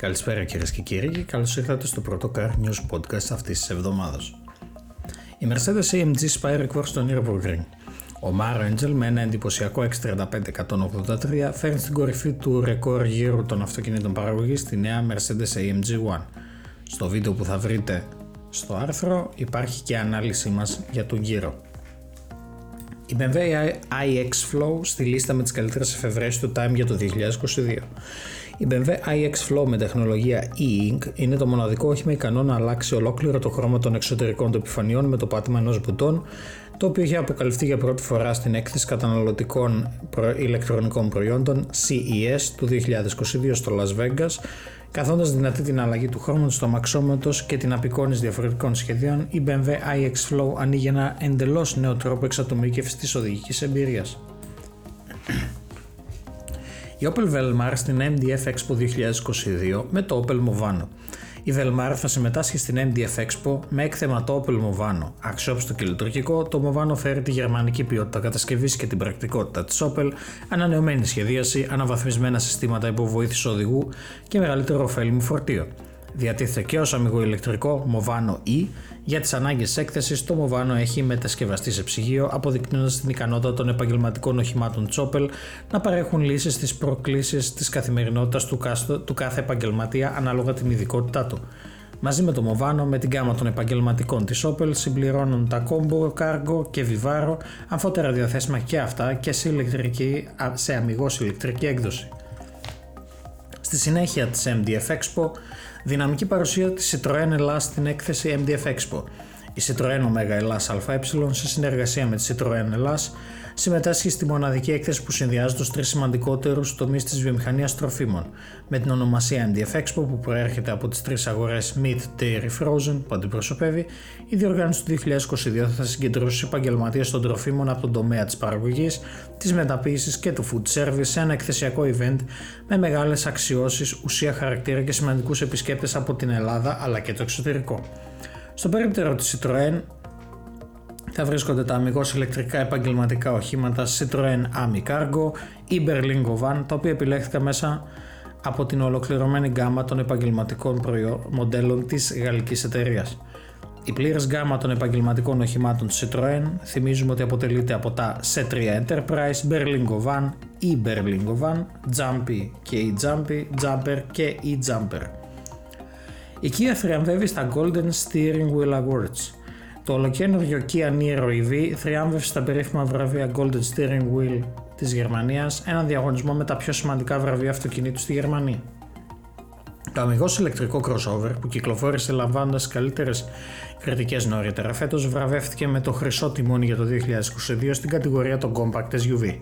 Καλησπέρα κυρίες και κύριοι και καλώς ήρθατε στο πρώτο Car News Podcast αυτής της εβδομάδας. Η Mercedes AMG σπάει ρεκόρ στο Nürburgring. Ο Maro Angel με ένα εντυπωσιακό X35 183 φέρνει στην κορυφή του ρεκόρ γύρου των αυτοκινήτων παραγωγής στη νέα Mercedes AMG One. Στο βίντεο που θα βρείτε στο άρθρο υπάρχει και ανάλυση μας για τον γύρο. Η BMW iX Flow στη λίστα με τις καλύτερες εφευρέσεις του Time για το 2022. Η BMW iX Flow με τεχνολογία e-ink είναι το μοναδικό όχημα ικανό να αλλάξει ολόκληρο το χρώμα των εξωτερικών των επιφανειών με το πάτημα ενός μπουτών, το οποίο έχει αποκαλυφθεί για πρώτη φορά στην έκθεση καταναλωτικών ηλεκτρονικών προϊόντων CES του 2022 στο Las Vegas, καθώντα δυνατή την αλλαγή του χρώματο του αμαξώματο και την απεικόνιση διαφορετικών σχεδίων, η BMW iX Flow ανοίγει ένα εντελώς νέο τρόπο εξατομίκευσης της οδηγικής εμπειρίας. Η Opel Velmar στην MDF Expo 2022 με το Opel Movano. Η Velmar θα συμμετάσχει στην MDF Expo με έκθεμα το Opel Movano. Αξιόπιστο και λειτουργικό, το Movano φέρει τη γερμανική ποιότητα κατασκευής και την πρακτικότητα της Opel, ανανεωμένη σχεδίαση, αναβαθμισμένα συστήματα υποβοήθησης οδηγού και μεγαλύτερο ωφέλιμο φορτίο. Διατίθεται και ως αμυγό ηλεκτρικό Movano E. Για τις ανάγκες έκθεσης, το Movano έχει μετασκευαστεί σε ψυγείο, αποδεικνύοντας την ικανότητα των επαγγελματικών οχημάτων Τσόπελ να παρέχουν λύσεις στις προκλήσεις της καθημερινότητας του, του κάθε επαγγελματία ανάλογα την ειδικότητά του. Μαζί με το Movano, με την γάμα των επαγγελματικών της Opel συμπληρώνουν τα Combo, Cargo και Vivaro, αμφότερα διαθέσιμα και αυτά και σε, ηλεκτρική, σε αμυγός ηλεκτρική έκδοση. Στη συνέχεια της MDF Expo, δυναμική παρουσία της Citroën Ελλάς στην έκθεση MDF Expo. Η Citroën Omega Ελλάς ΑΕ σε συνεργασία με τη Citroën Ελλάς συμμετάσχει στη μοναδική έκθεση που συνδυάζει τους τρεις σημαντικότερους τομείς της βιομηχανίας τροφίμων, με την ονομασία NDF Expo που προέρχεται από τις τρεις αγορές Meat, Dairy, Frozen που αντιπροσωπεύει. Η διοργάνωση του 2022 θα συγκεντρώσει επαγγελματίες των τροφίμων από τον τομέα της παραγωγής, της μεταποίησης και του food service σε ένα εκθεσιακό event με μεγάλες αξιώσεις, ουσία χαρακτήρα και σημαντικούς επισκέπτες από την Ελλάδα αλλά και το εξωτερικό. Στο περίπτερο τη Citroën, θα βρίσκονται τα αμυγός ηλεκτρικά επαγγελματικά οχήματα Citroën Ami Cargo ή Berlingo Van, τα οποία επιλέχθηκαν μέσα από την ολοκληρωμένη γκάμα των επαγγελματικών μοντέλων της γαλλικής εταιρείας. Η πλήρες γκάμα των επαγγελματικών οχημάτων Citroën θυμίζουμε ότι αποτελείται από τα C3 Enterprise, Berlingo Van, ή Berlingo Van, Jumpy και η Jumpy, Jumper και η Jumper. Η Kia θριαμβεύει στα Golden Steering Wheel Awards – το ολοκένουργιο Kia Niro EV θριάμβευσε στα περίφημα βραβεία Golden Steering Wheel της Γερμανίας, έναν διαγωνισμό με τα πιο σημαντικά βραβεία αυτοκινήτου στη Γερμανία. Το αμυγός ηλεκτρικό crossover που κυκλοφόρησε λαμβάνοντας καλύτερες κριτικές νωρίτερα φέτος βραβεύτηκε με το χρυσό τιμόνι για το 2022 στην κατηγορία των Compact SUV.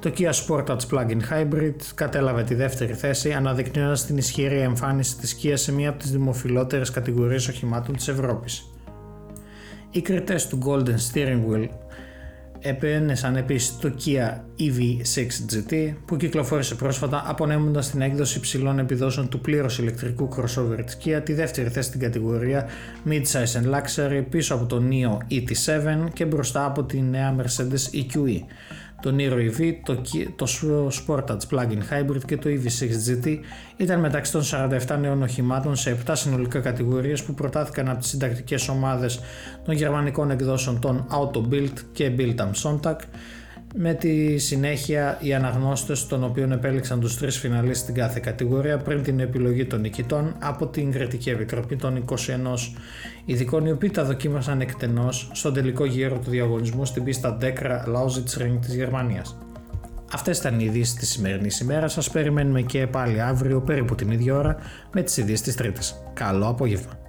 Το Kia Sportage Plug-in Hybrid κατέλαβε τη δεύτερη θέση αναδεικνύοντας την ισχυρή εμφάνιση της Kia σε μία από τις δημοφιλότερες κατηγορίες οχημάτων της Ευρώπης. Οι κριτές του Golden Steering Wheel επένεσαν επίσης το Kia EV6 GT που κυκλοφόρησε πρόσφατα απονέμοντας την έκδοση ψηλών επιδόσεων του πλήρως ηλεκτρικού crossover της Kia τη δεύτερη θέση στην κατηγορία Midsize and Luxury πίσω από το NIO ET7 και μπροστά από τη νέα Mercedes EQE το Niro EV, το, το Sportage Plug-in Hybrid και το EV6 GT ήταν μεταξύ των 47 νέων οχημάτων σε 7 συνολικά κατηγορίες που προτάθηκαν από τις συντακτικές ομάδες των γερμανικών εκδόσεων των Auto Build και Build Am Sonntag με τη συνέχεια οι αναγνώστες των οποίων επέλεξαν τους τρεις φιναλίστες στην κάθε κατηγορία πριν την επιλογή των νικητών από την Κριτική Επιτροπή των 21 ειδικών οι οποίοι τα δοκίμασαν εκτενώς στον τελικό γύρο του διαγωνισμού στην πίστα Dekra Lausitzring της Γερμανίας. Αυτές ήταν οι ειδήσεις της σημερινής ημέρας, σας περιμένουμε και πάλι αύριο περίπου την ίδια ώρα με τις ειδήσεις της Τρίτης. Καλό απόγευμα!